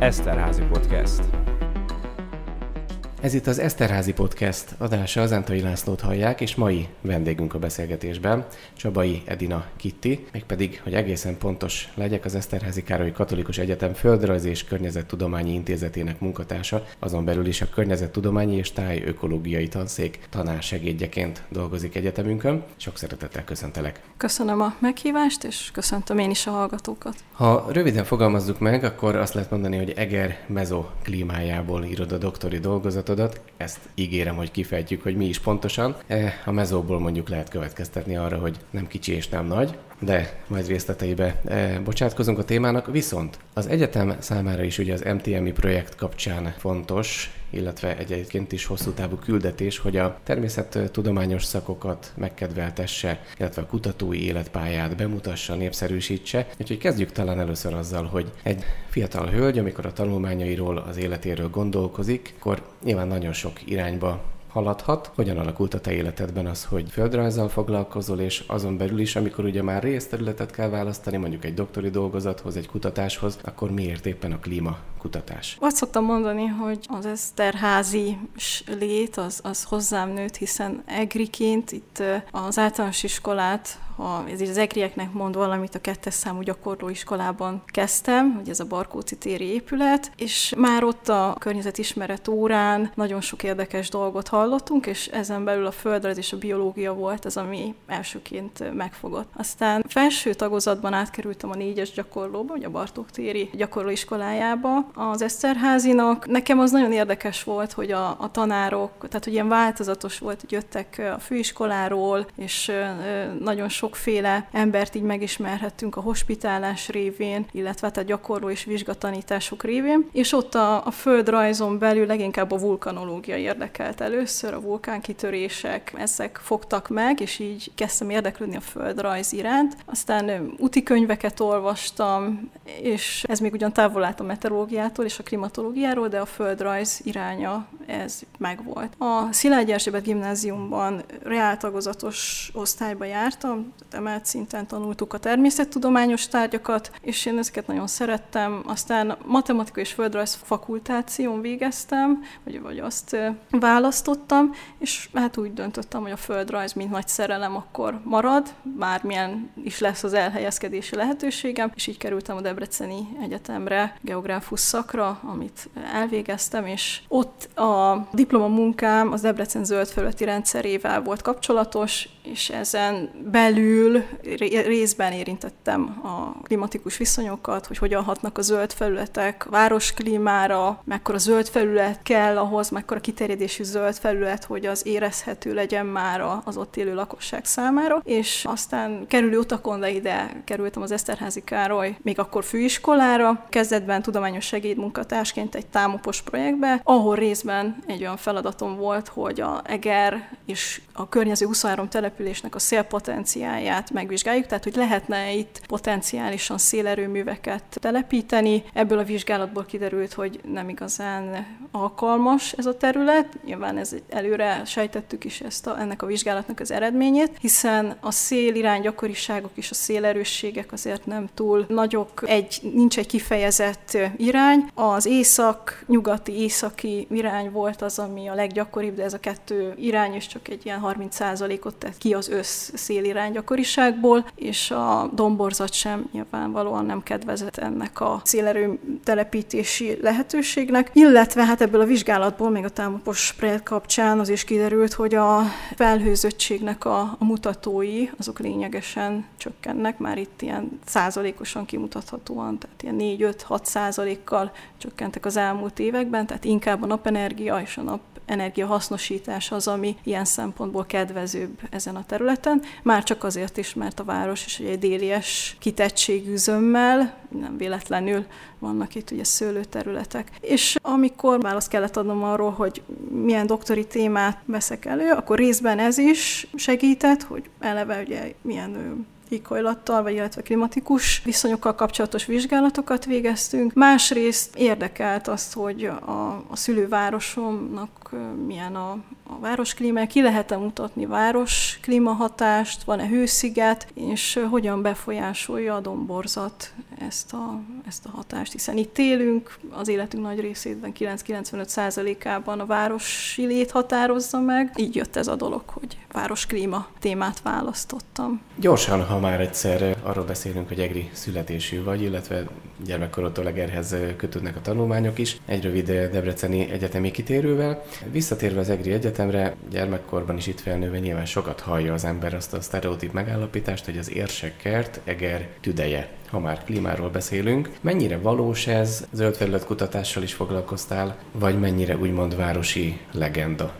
Eszterházi Podcast. Ez itt az Eszterházi Podcast adása, az Antai Lászlót hallják, és mai vendégünk a beszélgetésben, Csabai Edina Kitti, mégpedig, hogy egészen pontos legyek, az Eszterházi Károly Katolikus Egyetem Földrajz és Környezettudományi Intézetének munkatársa, azon belül is a Környezettudományi és Tájökológiai Tanszék tanársegédjeként dolgozik egyetemünkön. Sok szeretettel köszöntelek. Köszönöm a meghívást, és köszöntöm én is a hallgatókat. Ha röviden fogalmazzuk meg, akkor azt lehet mondani, hogy Eger mezoklímájából írod a doktori dolgozatot, javaslatodat. Ezt ígérem, hogy kifejtjük, hogy mi is pontosan. E, a mezóból mondjuk lehet következtetni arra, hogy nem kicsi és nem nagy, de majd részleteibe e, bocsátkozunk a témának. Viszont az egyetem számára is ugye az MTMI projekt kapcsán fontos, illetve egyébként is hosszú távú küldetés, hogy a természettudományos szakokat megkedveltesse, illetve a kutatói életpályát bemutassa, népszerűsítse. Úgyhogy kezdjük talán először azzal, hogy egy fiatal hölgy, amikor a tanulmányairól, az életéről gondolkozik, akkor nyilván nagyon sok irányba haladhat. Hogyan alakult a te életedben az, hogy földrajzzal foglalkozol, és azon belül is, amikor ugye már részterületet kell választani, mondjuk egy doktori dolgozathoz, egy kutatáshoz, akkor miért éppen a klíma kutatás? Azt szoktam mondani, hogy az Eszterházi lét az, az hozzám nőtt, hiszen egriként itt az általános iskolát ha ez az egrieknek mond valamit, a kettes számú gyakorlóiskolában kezdtem, hogy ez a Barkóci téri épület, és már ott a környezetismeret órán nagyon sok érdekes dolgot hallottunk, és ezen belül a földrajz és a biológia volt az, ami elsőként megfogott. Aztán felső tagozatban átkerültem a négyes gyakorlóba, vagy a Bartók téri gyakorlóiskolájába az Eszterházinak. Nekem az nagyon érdekes volt, hogy a, a tanárok, tehát hogy ilyen változatos volt, hogy jöttek a főiskoláról, és nagyon sok sokféle embert így megismerhettünk a hospitálás révén, illetve hát a gyakorló és vizsgatanítások révén, és ott a, a földrajzon belül leginkább a vulkanológia érdekelt először, a vulkánkitörések, ezek fogtak meg, és így kezdtem érdeklődni a földrajz iránt. Aztán úti könyveket olvastam, és ez még ugyan távol állt a meteorológiától és a klimatológiáról, de a földrajz iránya ez megvolt. A Szilágyi Erzsébet gimnáziumban reáltagozatos osztályba jártam, emelt szinten tanultuk a természettudományos tárgyakat, és én ezeket nagyon szerettem. Aztán matematika és földrajz fakultáción végeztem, vagy, vagy azt választottam, és hát úgy döntöttem, hogy a földrajz, mint nagy szerelem, akkor marad, bármilyen is lesz az elhelyezkedési lehetőségem, és így kerültem a Debreceni Egyetemre, geográfus szakra, amit elvégeztem, és ott a diplomamunkám az Debrecen zöld rendszerével volt kapcsolatos, és ezen belül részben érintettem a klimatikus viszonyokat, hogy hogyan hatnak a zöld felületek a város klímára, mekkora zöld felület kell ahhoz, mekkora kiterjedésű zöld felület, hogy az érezhető legyen már az ott élő lakosság számára, és aztán kerülő utakon, de ide kerültem az Eszterházi Károly, még akkor főiskolára, kezdetben tudományos segédmunkatársként egy támopos projektbe, ahol részben egy olyan feladatom volt, hogy a Eger és a környező 23 településnek a szélpotenciáját megvizsgáljuk, tehát hogy lehetne itt potenciálisan szélerőműveket telepíteni. Ebből a vizsgálatból kiderült, hogy nem igazán alkalmas ez a terület. Nyilván ez előre sejtettük is ezt a, ennek a vizsgálatnak az eredményét, hiszen a szél irány gyakoriságok és a szélerősségek azért nem túl nagyok, egy, nincs egy kifejezett irány. Az észak-nyugati, északi irány volt az, ami a leggyakoribb, de ez a kettő irány is csak egy ilyen 30%-ot tett ki az össz szélirány gyakoriságból, és a domborzat sem nyilvánvalóan nem kedvezett ennek a szélerő telepítési lehetőségnek, illetve hát ebből a vizsgálatból, még a támopos projekt kapcsán az is kiderült, hogy a felhőzöttségnek a, a mutatói, azok lényegesen csökkennek, már itt ilyen százalékosan kimutathatóan, tehát ilyen 4-5-6 százalékkal csökkentek az elmúlt években, tehát inkább a napenergia és a nap energiahasznosítás az, ami ilyen szempontból kedvezőbb ezen a területen. Már csak azért is, mert a város is egy délies kitettségű zömmel, nem véletlenül vannak itt ugye szőlőterületek. És amikor választ kellett adnom arról, hogy milyen doktori témát veszek elő, akkor részben ez is segített, hogy eleve ugye milyen éghajlattal, vagy illetve klimatikus viszonyokkal kapcsolatos vizsgálatokat végeztünk. Másrészt érdekelt azt, hogy a, a szülővárosomnak milyen a, a városklíma, ki lehet-e mutatni város klímahatást, van-e hősziget, és hogyan befolyásolja a domborzat ezt a, ezt a hatást, hiszen itt élünk, az életünk nagy részében 9-95%-ában a városi lét határozza meg. Így jött ez a dolog, hogy városklíma témát választottam. Gyorsan, ha már egyszer arról beszélünk, hogy egri születésű vagy, illetve gyermekkorodtól Egerhez kötődnek a tanulmányok is, egy rövid debreceni egyetemi kitérővel. Visszatérve az Egri Egyetemre, gyermekkorban is itt felnőve nyilván sokat hallja az ember azt a sztereotíp megállapítást, hogy az érsekkert Eger tüdeje ha már klímáról beszélünk. Mennyire valós ez? Zöld kutatással is foglalkoztál, vagy mennyire úgymond városi legenda?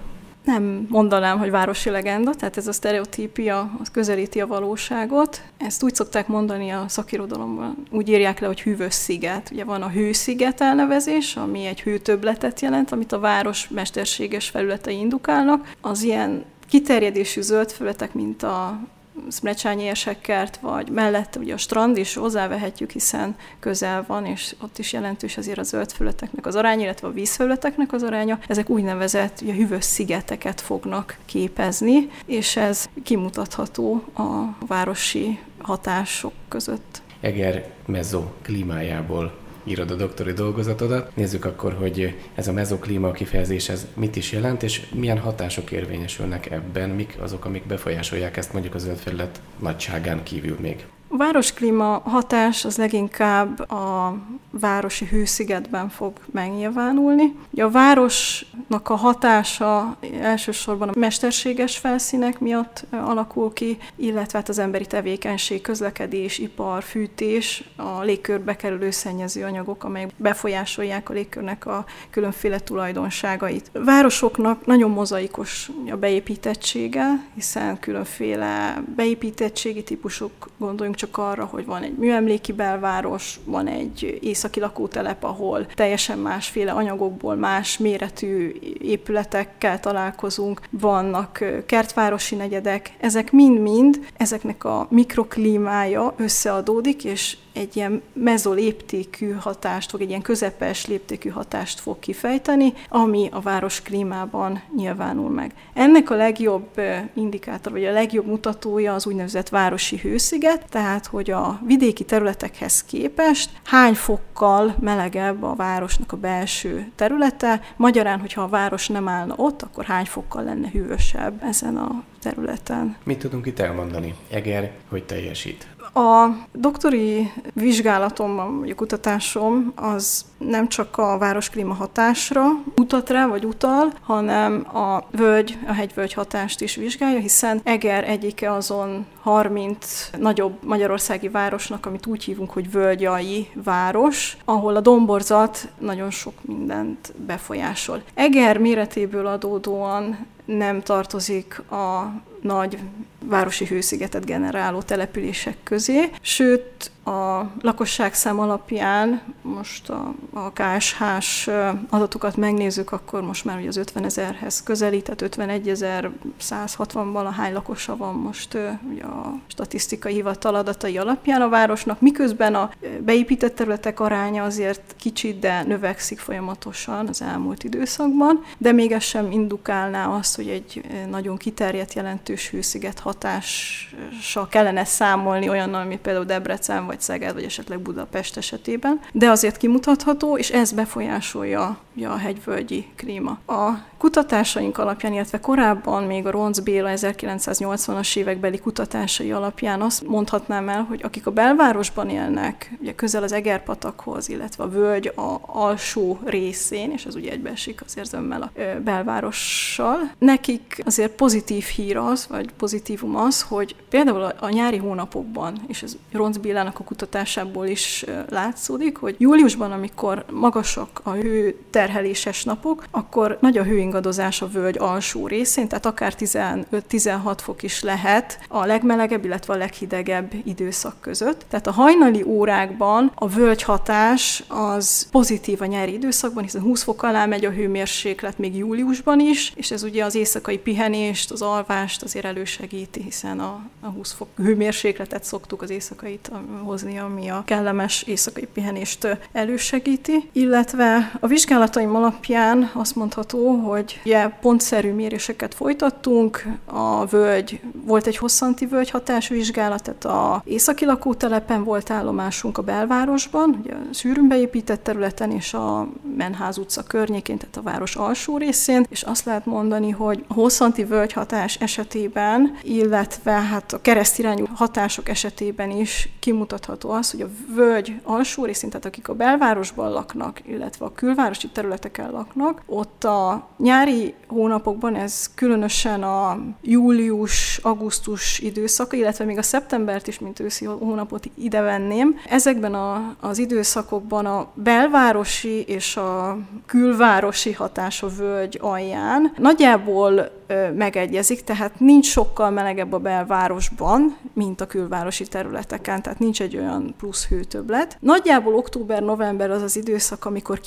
Nem mondanám, hogy városi legenda, tehát ez a sztereotípia az közelíti a valóságot. Ezt úgy szokták mondani a szakirodalomban, úgy írják le, hogy hűvös sziget. Ugye van a hősziget elnevezés, ami egy hőtöbletet jelent, amit a város mesterséges felületei indukálnak. Az ilyen kiterjedésű zöld felületek, mint a Szmecsányi Esekkert, vagy mellette ugye a strand is hozzávehetjük, hiszen közel van, és ott is jelentős azért a zöldfölötteknek az aránya, illetve a vízfölötteknek az aránya. Ezek úgynevezett ugye, hűvös szigeteket fognak képezni, és ez kimutatható a városi hatások között. Eger mezzo klímájából írod a doktori dolgozatodat. Nézzük akkor, hogy ez a mezoklíma kifejezés ez mit is jelent, és milyen hatások érvényesülnek ebben, mik azok, amik befolyásolják ezt mondjuk az zöldfelület nagyságán kívül még. A városklíma hatás az leginkább a városi hőszigetben fog megnyilvánulni. A városnak a hatása elsősorban a mesterséges felszínek miatt alakul ki, illetve hát az emberi tevékenység, közlekedés, ipar, fűtés, a légkörbe kerülő szennyező anyagok, amelyek befolyásolják a légkörnek a különféle tulajdonságait. A városoknak nagyon mozaikos a beépítettsége, hiszen különféle beépítettségi típusok, gondoljunk csak arra, hogy van egy műemléki belváros, van egy északi lakótelep, ahol teljesen másféle anyagokból, más méretű épületekkel találkozunk, vannak kertvárosi negyedek, ezek mind-mind, ezeknek a mikroklímája összeadódik, és egy ilyen mezoléptékű hatást fog, egy ilyen közepes léptékű hatást fog kifejteni, ami a város klímában nyilvánul meg. Ennek a legjobb indikátor, vagy a legjobb mutatója az úgynevezett városi hősziget, tehát hogy a vidéki területekhez képest hány fokkal melegebb a városnak a belső területe, magyarán, hogyha a város nem állna ott, akkor hány fokkal lenne hűvösebb ezen a területen. Mit tudunk itt elmondani? Eger, hogy teljesít? A doktori vizsgálatomban, vagy kutatásom az nem csak a városklíma hatásra mutat rá, vagy utal, hanem a völgy, a hegyvölgy hatást is vizsgálja, hiszen Eger egyike azon 30 nagyobb magyarországi városnak, amit úgy hívunk, hogy völgyai város, ahol a domborzat nagyon sok mindent befolyásol. Eger méretéből adódóan nem tartozik a nagy városi hőszigetet generáló települések közé, sőt a lakosság szám alapján most a, a KSH-s adatokat megnézzük, akkor most már ugye az 50 ezerhez közelít, tehát 51 ezer 160 valahány lakosa van most ugye a statisztikai hivatal adatai alapján a városnak, miközben a beépített területek aránya azért kicsit, de növekszik folyamatosan az elmúlt időszakban, de még ez sem indukálná azt, hogy egy nagyon kiterjedt jelentős hősziget hatással kellene számolni olyannal, mint például Debrecen vagy Szeged, vagy esetleg Budapest esetében, de azért kimutatható, és ez befolyásolja a hegyvölgyi klíma. A kutatásaink alapján, illetve korábban még a Ronc Béla 1980-as évekbeli kutatásai alapján azt mondhatnám el, hogy akik a belvárosban élnek, ugye közel az Egerpatakhoz, illetve a völgy a alsó részén, és ez ugye egybeesik az érzemmel a belvárossal, nekik azért pozitív hír az, vagy pozitívum az, hogy például a, nyári hónapokban, és ez Ronc Bélának a kutatásából is látszódik, hogy júliusban, amikor magasak a hő ter felhőterheléses napok, akkor nagy a hőingadozás a völgy alsó részén, tehát akár 15-16 fok is lehet a legmelegebb, illetve a leghidegebb időszak között. Tehát a hajnali órákban a völgy hatás az pozitív a nyári időszakban, hiszen 20 fok alá megy a hőmérséklet még júliusban is, és ez ugye az éjszakai pihenést, az alvást azért elősegíti, hiszen a, a 20 fok hőmérsékletet szoktuk az éjszakait hozni, ami a kellemes éjszakai pihenést elősegíti. Illetve a vizsgálataim alapján azt mondható, hogy ugye pontszerű méréseket folytattunk, a völgy, volt egy hosszanti völgy hatásvizsgálat, tehát a északi lakótelepen volt állomásunk a belvárosban, ugye a szűrűn beépített területen és a Menház utca környékén, tehát a város alsó részén, és azt lehet mondani, hogy a hosszanti völgy hatás esetében, illetve hát a keresztirányú hatások esetében is kimutatható az, hogy a völgy alsó részén, tehát akik a belvárosban laknak, illetve a külvárosi területeken laknak, ott a nyári hónapokban ez különösen a július-augusztus időszaka, illetve még a szeptembert is, mint őszi hónapot ide venném. Ezekben a, az időszakokban a belvárosi és a külvárosi hatás a völgy alján nagyjából megegyezik, tehát nincs sokkal melegebb a belvárosban, mint a külvárosi területeken, tehát nincs egy olyan plusz hőtöblet. Nagyjából október-november az az időszak, amikor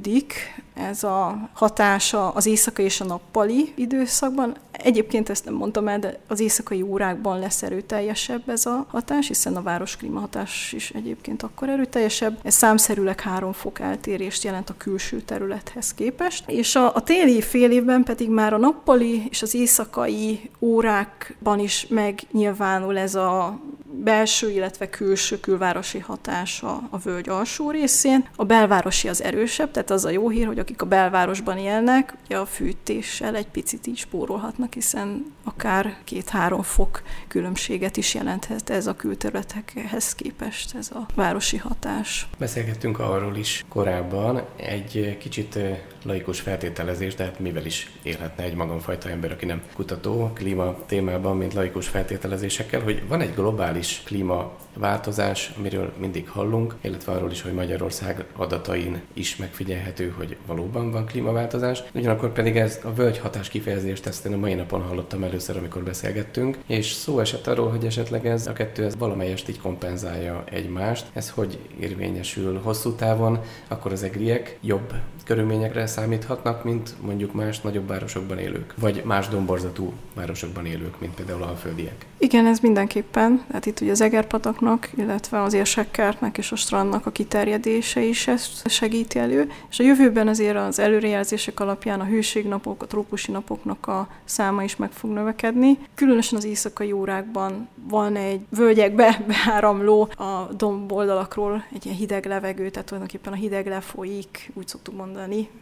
kiegyenlítődik ez a hatása az éjszakai és a nappali időszakban. Egyébként ezt nem mondtam el, de az éjszakai órákban lesz erőteljesebb ez a hatás, hiszen a város klímahatás is egyébként akkor erőteljesebb. Ez számszerűleg három fok eltérést jelent a külső területhez képest. És a, a téli fél évben pedig már a nappali és az éjszakai órákban is megnyilvánul ez a belső, illetve külső külvárosi hatása a völgy alsó részén. A belvárosi az erősebb, tehát az a jó hír, hogy akik a belvárosban élnek, ugye a fűtéssel egy picit így spórolhatnak, hiszen akár két-három fok különbséget is jelenthet ez a külterületekhez képest, ez a városi hatás. Beszélgettünk arról is korábban, egy kicsit laikus feltételezés, de hát mivel is élhetne egy magamfajta ember, aki nem kutató klíma témában, mint laikus feltételezésekkel, hogy van egy globális klímaváltozás, amiről mindig hallunk, illetve arról is, hogy Magyarország adatain is megfigyelhető, hogy valóban van klímaváltozás. Ugyanakkor pedig ez a völgy hatás kifejezést ezt én a mai napon hallottam először, amikor beszélgettünk, és szó esett arról, hogy esetleg ez a kettő ez valamelyest így kompenzálja egymást. Ez hogy érvényesül hosszú távon, akkor az egriek jobb körülményekre számíthatnak, mint mondjuk más nagyobb városokban élők, vagy más domborzatú városokban élők, mint például a alföldiek. Igen, ez mindenképpen. Tehát itt ugye az Egerpataknak, illetve az érsekkertnek és a strandnak a kiterjedése is ezt segíti elő. És a jövőben azért az előrejelzések alapján a hőségnapok, a trópusi napoknak a száma is meg fog növekedni. Különösen az éjszakai órákban van egy völgyekbe beáramló a domboldalakról egy ilyen hideg levegő, tehát tulajdonképpen a hideg lefolyik, úgy szoktuk mondani,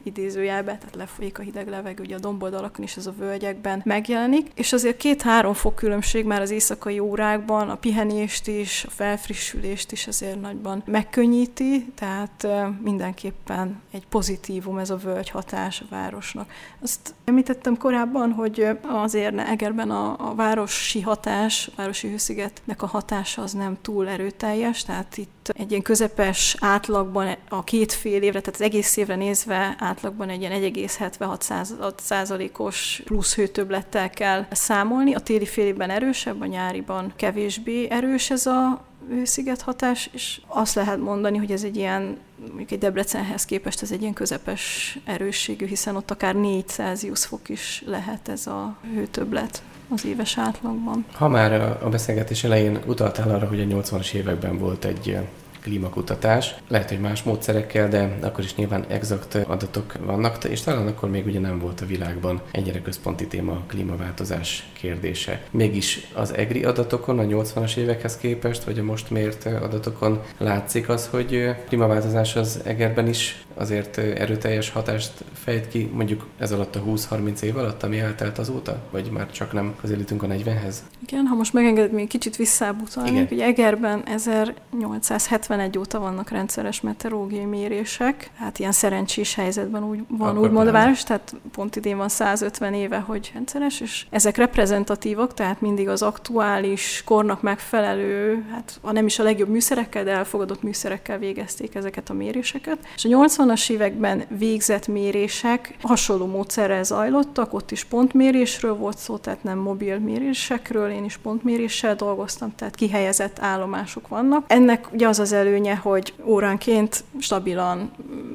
idézőjelbe, tehát lefolyik a hideg levegő, ugye a domboldalakon is ez a völgyekben megjelenik. És azért két-három fok különbség már az éjszakai órákban a pihenést is, a felfrissülést is azért nagyban megkönnyíti, tehát mindenképpen egy pozitívum ez a völgy hatás a városnak. Azt említettem korábban, hogy azért Egerben a, a városi hatás, a városi hőszigetnek a hatása az nem túl erőteljes, tehát itt egy ilyen közepes átlagban a két fél évre, tehát az egész évre nézve átlagban egy ilyen 1,76 százalékos plusz hőtöblettel kell számolni. A téli fél évben erősebb, a nyáriban kevésbé erős ez a sziget hatás, és azt lehet mondani, hogy ez egy ilyen, mondjuk egy Debrecenhez képest ez egy ilyen közepes erősségű, hiszen ott akár 4 Celsius fok is lehet ez a hőtöblet az éves átlagban. Ha már a beszélgetés elején utaltál arra, hogy a 80-as években volt egy klímakutatás. Lehet, hogy más módszerekkel, de akkor is nyilván exakt adatok vannak, és talán akkor még ugye nem volt a világban ennyire központi téma a klímaváltozás kérdése. Mégis az EGRI adatokon a 80-as évekhez képest, vagy a most mért adatokon látszik az, hogy klímaváltozás az Egerben is azért erőteljes hatást fejt ki, mondjuk ez alatt a 20-30 év alatt, ami eltelt azóta? Vagy már csak nem közelítünk a 40-hez? Igen, ha most megengeded, még kicsit visszább utalni, hogy Egerben 1870 91 óta vannak rendszeres meteorológiai mérések, hát ilyen szerencsés helyzetben úgy van úgymond a város, tehát pont idén van 150 éve, hogy rendszeres, és ezek reprezentatívak, tehát mindig az aktuális kornak megfelelő, hát ha nem is a legjobb műszerekkel, de elfogadott műszerekkel végezték ezeket a méréseket. És a 80-as években végzett mérések hasonló módszerrel zajlottak, ott is pontmérésről volt szó, tehát nem mobil mérésekről, én is pontméréssel dolgoztam, tehát kihelyezett állomások vannak. Ennek ugye az az előnye, hogy óránként stabilan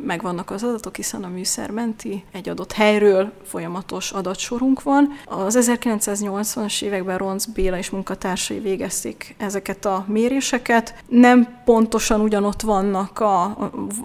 megvannak az adatok, hiszen a műszer menti egy adott helyről folyamatos adatsorunk van. Az 1980-as években Ronc Béla és munkatársai végezték ezeket a méréseket. Nem pontosan ugyanott vannak a,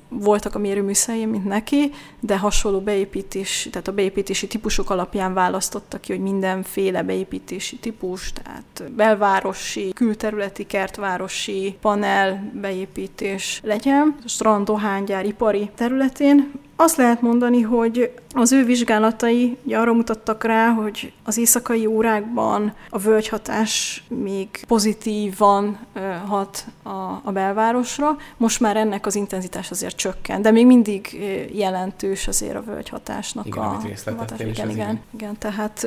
voltak a mérőműszerei, mint neki, de hasonló beépítés, tehát a beépítési típusok alapján választottak ki, hogy mindenféle beépítési típus, tehát belvárosi, külterületi, kertvárosi panel beépítés legyen, strand, dohánygyár, ipari területén, azt lehet mondani, hogy az ő vizsgálatai ugye arra mutattak rá, hogy az éjszakai órákban a völgyhatás még pozitívan hat a, a belvárosra. Most már ennek az intenzitás azért csökken, de még mindig jelentős azért a völgyhatásnak igen, a... Igen, igen, igen, igen, tehát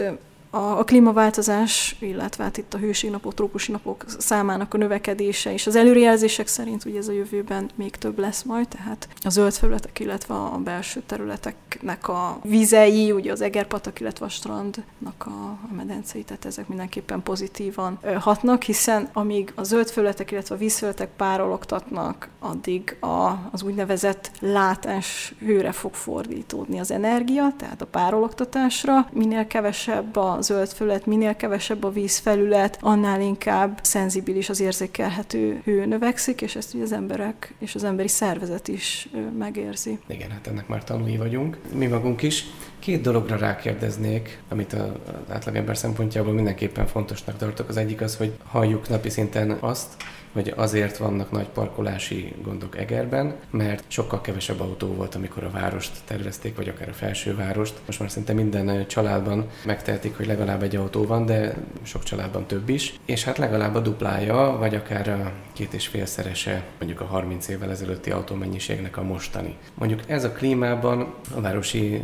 a, a klímaváltozás, illetve hát itt a hőségnapok, trópusi napok számának a növekedése, és az előrejelzések szerint ugye ez a jövőben még több lesz majd, tehát a zöld felületek, illetve a belső területeknek a vizei, ugye az egerpatak, illetve a strandnak a, a medencei, tehát ezek mindenképpen pozitívan hatnak, hiszen amíg a zöld felületek, illetve a vízfelületek párologtatnak, addig a, az úgynevezett látás hőre fog fordítódni az energia, tehát a párologtatásra, minél kevesebb a zöld felület, minél kevesebb a vízfelület, annál inkább szenzibilis az érzékelhető hő növekszik, és ezt ugye az emberek és az emberi szervezet is megérzi. Igen, hát ennek már tanulni vagyunk. Mi magunk is. Két dologra rákérdeznék, amit az átlagember szempontjából mindenképpen fontosnak tartok. Az egyik az, hogy halljuk napi szinten azt, hogy azért vannak nagy parkolási gondok Egerben, mert sokkal kevesebb autó volt, amikor a várost tervezték, vagy akár a felsővárost. Most már szinte minden családban megtehetik, hogy legalább egy autó van, de sok családban több is. És hát legalább a duplája, vagy akár a két és félszerese mondjuk a 30 évvel ezelőtti autómennyiségnek a mostani. Mondjuk ez a klímában, a városi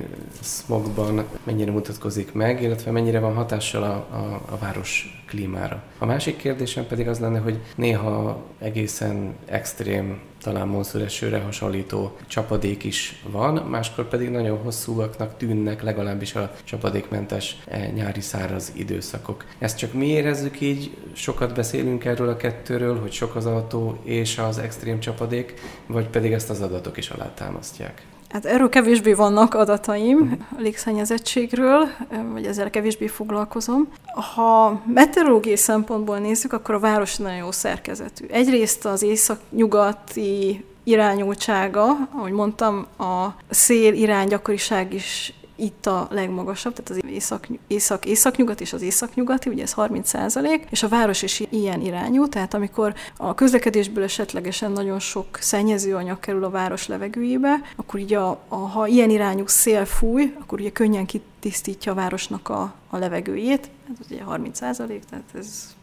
smogban mennyire mutatkozik meg, illetve mennyire van hatással a, a, a város klímára. A másik kérdésem pedig az lenne, hogy néha egészen extrém talán monszúresőre hasonlító csapadék is van, máskor pedig nagyon hosszúaknak tűnnek legalábbis a csapadékmentes e, nyári száraz időszakok. Ezt csak mi érezzük így, sokat beszélünk erről a kettőről, hogy sok az autó és az extrém csapadék, vagy pedig ezt az adatok is alátámasztják? Hát erről kevésbé vannak adataim a légszennyezettségről, vagy ezzel kevésbé foglalkozom. Ha meteorológiai szempontból nézzük, akkor a város nagyon jó szerkezetű. Egyrészt az észak-nyugati irányultsága, ahogy mondtam, a szél irány gyakoriság is itt a legmagasabb, tehát az észak, észak, északnyugat és az északnyugati, ugye ez 30 százalék, és a város is ilyen irányú, tehát amikor a közlekedésből esetlegesen nagyon sok szennyezőanyag kerül a város levegőjébe, akkor így a, a, ha ilyen irányú szél fúj, akkor ugye könnyen kitisztítja a városnak a, a levegőjét, ez ugye 30 százalék, tehát ez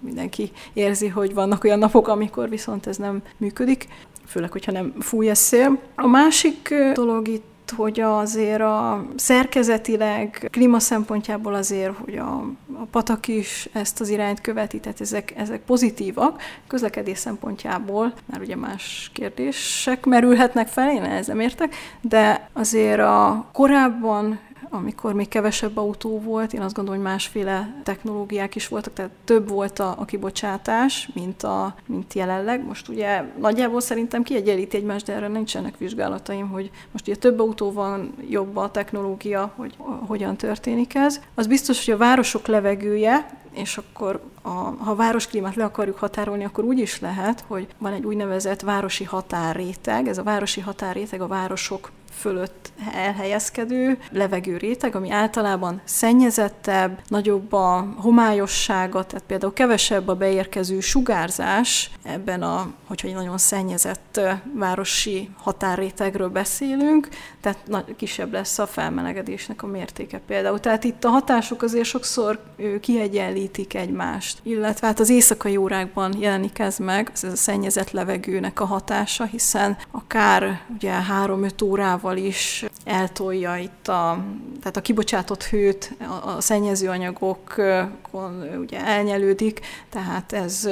mindenki érzi, hogy vannak olyan napok, amikor viszont ez nem működik, főleg, hogyha nem fúj a szél. A másik dolog itt hogy azért a szerkezetileg, klíma szempontjából azért, hogy a, a patak is ezt az irányt követi, tehát ezek, ezek pozitívak. Közlekedés szempontjából, már ugye más kérdések merülhetnek fel, én nem értek, de azért a korábban amikor még kevesebb autó volt, én azt gondolom, hogy másféle technológiák is voltak, tehát több volt a, a kibocsátás, mint, a, mint jelenleg. Most ugye nagyjából szerintem kiegyenlíti egymást, de erre nincsenek vizsgálataim, hogy most ugye több autó van, jobb a technológia, hogy hogyan történik ez. Az biztos, hogy a városok levegője, és akkor a, ha a városklímát le akarjuk határolni, akkor úgy is lehet, hogy van egy úgynevezett városi határréteg. Ez a városi határréteg a városok fölött elhelyezkedő levegő réteg, ami általában szennyezettebb, nagyobb a homályossága, tehát például kevesebb a beérkező sugárzás ebben a, hogyha egy nagyon szennyezett városi határrétegről beszélünk, tehát kisebb lesz a felmelegedésnek a mértéke például. Tehát itt a hatások azért sokszor kiegyenlítik egymást, illetve hát az éjszakai órákban jelenik ez meg, ez a szennyezett levegőnek a hatása, hiszen akár ugye 3-5 órával is eltolja itt a, tehát a kibocsátott hőt, a szennyező anyagokon ugye elnyelődik, tehát ez,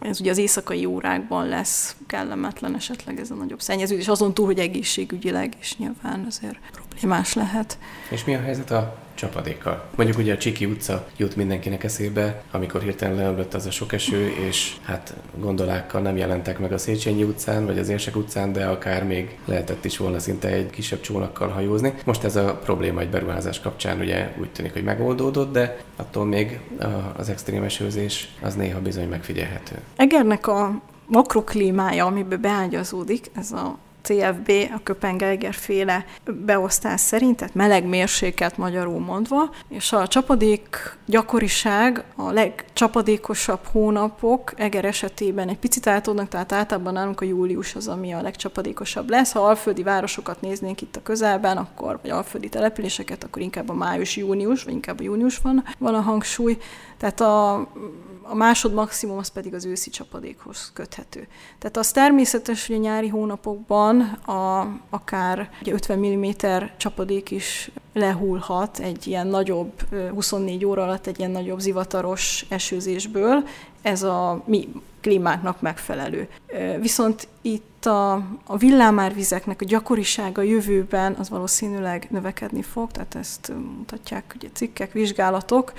ez ugye az éjszakai órákban lesz kellemetlen esetleg ez a nagyobb szennyeződés, azon túl, hogy egészségügyileg is nyilván azért problémás lehet. És mi a helyzet a csapadékkal. Mondjuk ugye a Csiki utca jut mindenkinek eszébe, amikor hirtelen leömlött az a sok eső, és hát gondolákkal nem jelentek meg a Széchenyi utcán, vagy az Érsek utcán, de akár még lehetett is volna szinte egy kisebb csónakkal hajózni. Most ez a probléma egy beruházás kapcsán ugye úgy tűnik, hogy megoldódott, de attól még az extrém esőzés az néha bizony megfigyelhető. Egernek a makroklímája, amiben beágyazódik, ez a CFB, a Köpengeiger féle beosztás szerint, tehát meleg mérsékelt magyarul mondva, és a csapadék gyakoriság a legcsapadékosabb hónapok Eger esetében egy picit átadnak, tehát általában nálunk a július az, ami a legcsapadékosabb lesz. Ha alföldi városokat néznénk itt a közelben, akkor, vagy alföldi településeket, akkor inkább a május-június, vagy inkább a június van, van a hangsúly. Tehát a a másod maximum az pedig az őszi csapadékhoz köthető. Tehát az természetes, hogy a nyári hónapokban a, akár ugye 50 mm csapadék is lehullhat egy ilyen nagyobb, 24 óra alatt egy ilyen nagyobb zivataros esőzésből. Ez a mi klímáknak megfelelő. Viszont itt a, a villámárvizeknek a gyakorisága jövőben az valószínűleg növekedni fog, tehát ezt mutatják ugye cikkek, vizsgálatok,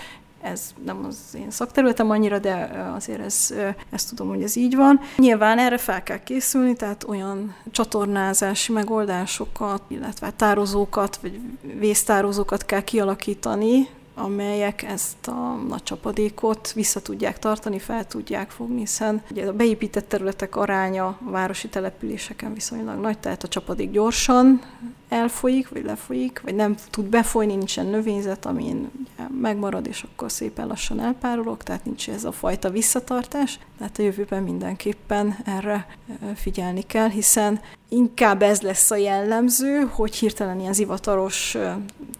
ez nem az én szakterületem annyira, de azért ez, ezt tudom, hogy ez így van. Nyilván erre fel kell készülni, tehát olyan csatornázási megoldásokat, illetve tározókat, vagy vésztározókat kell kialakítani, amelyek ezt a nagy csapadékot vissza tudják tartani, fel tudják fogni, hiszen ugye a beépített területek aránya a városi településeken viszonylag nagy, tehát a csapadék gyorsan elfolyik, vagy lefolyik, vagy nem tud befolyni, nincsen növényzet, amin megmarad, és akkor szépen lassan elpárolok, tehát nincs ez a fajta visszatartás. Tehát a jövőben mindenképpen erre figyelni kell, hiszen inkább ez lesz a jellemző, hogy hirtelen ilyen zivataros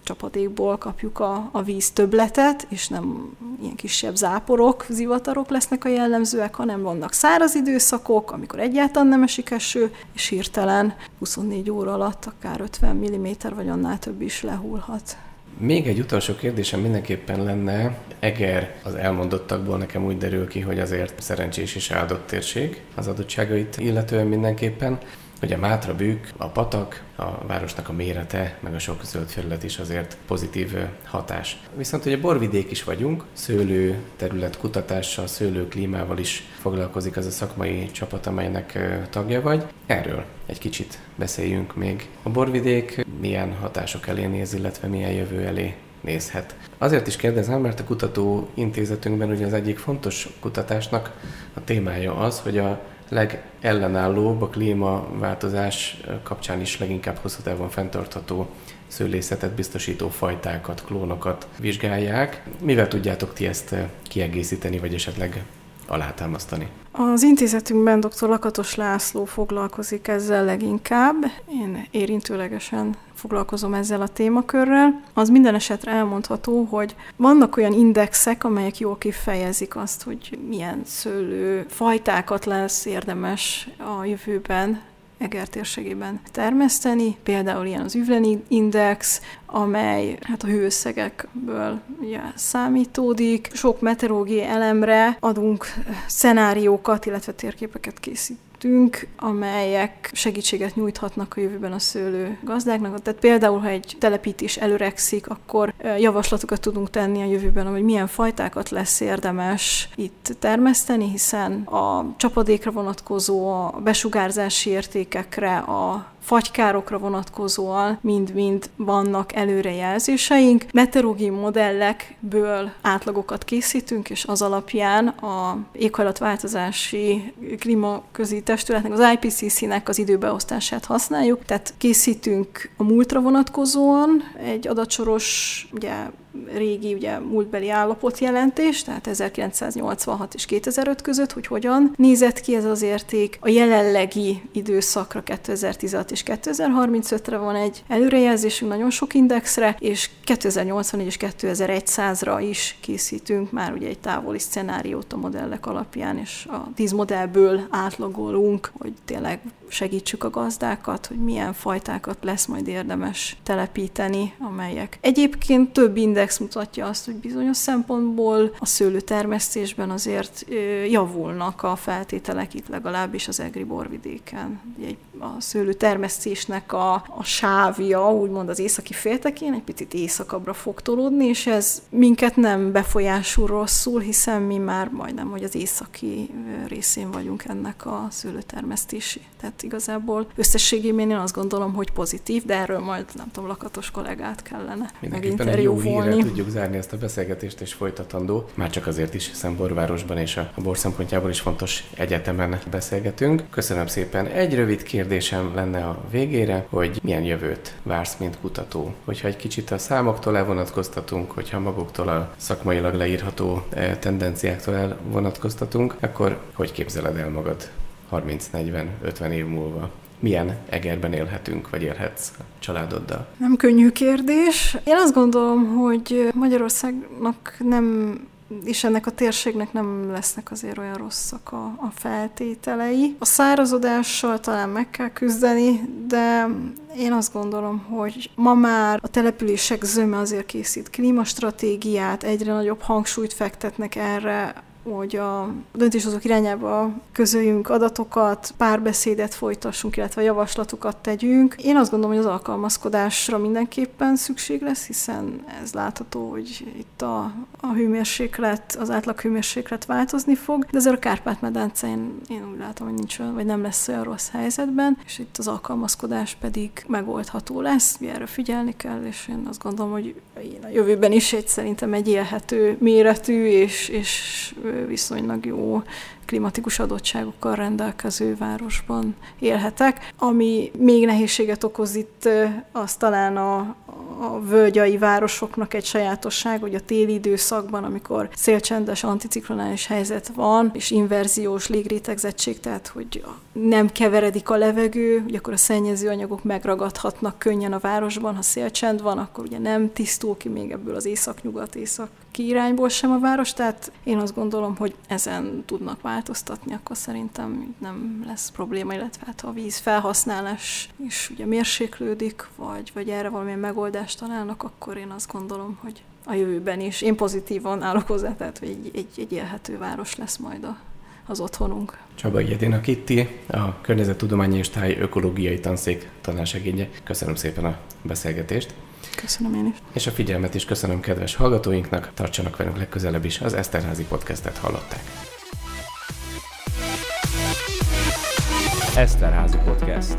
csapadékból kapjuk a, a víz töbletet, és nem ilyen kisebb záporok, zivatarok lesznek a jellemzőek, hanem vannak száraz időszakok, amikor egyáltalán nem esik eső, és hirtelen 24 óra alatt akár 50 mm vagy annál több is lehullhat. Még egy utolsó kérdésem mindenképpen lenne, Eger az elmondottakból nekem úgy derül ki, hogy azért szerencsés és áldott térség az adottságait illetően mindenképpen hogy a Mátra bűk, a patak, a városnak a mérete, meg a sok zöld felület is azért pozitív hatás. Viszont hogy a borvidék is vagyunk, szőlő terület kutatással, szőlő klímával is foglalkozik az a szakmai csapat, amelynek tagja vagy. Erről egy kicsit beszéljünk még. A borvidék milyen hatások elé néz, illetve milyen jövő elé nézhet. Azért is kérdezem, mert a kutató intézetünkben ugye az egyik fontos kutatásnak a témája az, hogy a legellenállóbb a klímaváltozás kapcsán is leginkább hosszú távon fenntartható szőlészetet biztosító fajtákat, klónokat vizsgálják. Mivel tudjátok ti ezt kiegészíteni, vagy esetleg alátámasztani? Az intézetünkben dr. Lakatos László foglalkozik ezzel leginkább. Én érintőlegesen foglalkozom ezzel a témakörrel. Az minden esetre elmondható, hogy vannak olyan indexek, amelyek jól kifejezik azt, hogy milyen szőlő fajtákat lesz érdemes a jövőben Eger térségében termeszteni. Például ilyen az Üvleni Index, amely hát a hőösszegekből ugye, számítódik. Sok meteorológiai elemre adunk szenáriókat, illetve térképeket készít tettünk, amelyek segítséget nyújthatnak a jövőben a szőlő gazdáknak. Tehát például, ha egy telepítés előrekszik, akkor javaslatokat tudunk tenni a jövőben, hogy milyen fajtákat lesz érdemes itt termeszteni, hiszen a csapadékra vonatkozó, a besugárzási értékekre, a fagykárokra vonatkozóan mind-mind vannak előrejelzéseink. Meteorológiai modellekből átlagokat készítünk, és az alapján a éghajlatváltozási klímaközi testületnek, az IPCC-nek az időbeosztását használjuk, tehát készítünk a múltra vonatkozóan egy adatsoros, ugye régi, ugye múltbeli állapotjelentés, tehát 1986 és 2005 között, hogy hogyan nézett ki ez az érték. A jelenlegi időszakra 2016 és 2035-re van egy előrejelzésünk nagyon sok indexre, és 2084 és 2100-ra is készítünk már ugye egy távoli szenáriót a modellek alapján, és a 10 modellből átlagolunk, hogy tényleg segítsük a gazdákat, hogy milyen fajtákat lesz majd érdemes telepíteni, amelyek. Egyébként több index mutatja azt, hogy bizonyos szempontból a szőlőtermesztésben azért javulnak a feltételek itt legalábbis az egri borvidéken. A szőlőtermesztésnek a, a sávja, úgymond az északi féltekén egy picit északabbra fog tolódni, és ez minket nem befolyásul rosszul, hiszen mi már majdnem, hogy az északi részén vagyunk ennek a szőlőtermesztési. Tehát igazából összességében én azt gondolom, hogy pozitív, de erről majd nem tudom, lakatos kollégát kellene Mindenképpen egy jó hírre tudjuk zárni ezt a beszélgetést, és folytatandó. Már csak azért is, hiszen Borvárosban és a bor szempontjából is fontos egyetemen beszélgetünk. Köszönöm szépen. Egy rövid kérdésem lenne a végére, hogy milyen jövőt vársz, mint kutató? Hogyha egy kicsit a számoktól elvonatkoztatunk, hogyha maguktól a szakmailag leírható eh, tendenciáktól elvonatkoztatunk, akkor hogy képzeled el magad 30-40-50 év múlva? Milyen egerben élhetünk, vagy élhetsz a családoddal? Nem könnyű kérdés. Én azt gondolom, hogy Magyarországnak nem és ennek a térségnek nem lesznek azért olyan rosszak a, a feltételei. A szárazodással talán meg kell küzdeni, de én azt gondolom, hogy ma már a települések zöme azért készít klímastratégiát, egyre nagyobb hangsúlyt fektetnek erre hogy a döntéshozók irányába közöljünk adatokat, párbeszédet folytassunk, illetve javaslatokat tegyünk. Én azt gondolom, hogy az alkalmazkodásra mindenképpen szükség lesz, hiszen ez látható, hogy itt a, a hőmérséklet, az átlag hőmérséklet változni fog, de ezért a Kárpát-medence én, én úgy látom, hogy nincs olyan, vagy nem lesz olyan rossz helyzetben, és itt az alkalmazkodás pedig megoldható lesz, mi erre figyelni kell, és én azt gondolom, hogy a jövőben is egy szerintem egy élhető méretű és, és viszonylag jó klimatikus adottságokkal rendelkező városban élhetek. Ami még nehézséget okoz itt, az talán a, a völgyai városoknak egy sajátosság, hogy a téli időszakban, amikor szélcsendes anticiklonális helyzet van, és inverziós légrétegzettség, tehát hogy nem keveredik a levegő, hogy akkor a szennyező anyagok megragadhatnak könnyen a városban, ha szélcsend van, akkor ugye nem tisztul ki még ebből az észak-nyugat észak irányból sem a város, tehát én azt gondolom, hogy ezen tudnak változtatni, akkor szerintem nem lesz probléma, illetve hát ha a víz felhasználás is ugye mérséklődik, vagy, vagy erre valamilyen megoldást találnak, akkor én azt gondolom, hogy a jövőben is. Én pozitívan állok hozzá, tehát hogy egy, egy, egy élhető város lesz majd a, az otthonunk. Csaba Jedéna Kitti, a Környezettudományi és Táj Ökológiai Tanszék tanársegénye. Köszönöm szépen a beszélgetést. Köszönöm én is. És a figyelmet is köszönöm kedves hallgatóinknak. Tartsanak velünk legközelebb is. Az Eszterházi podcastet hallották. Eszterházi podcast.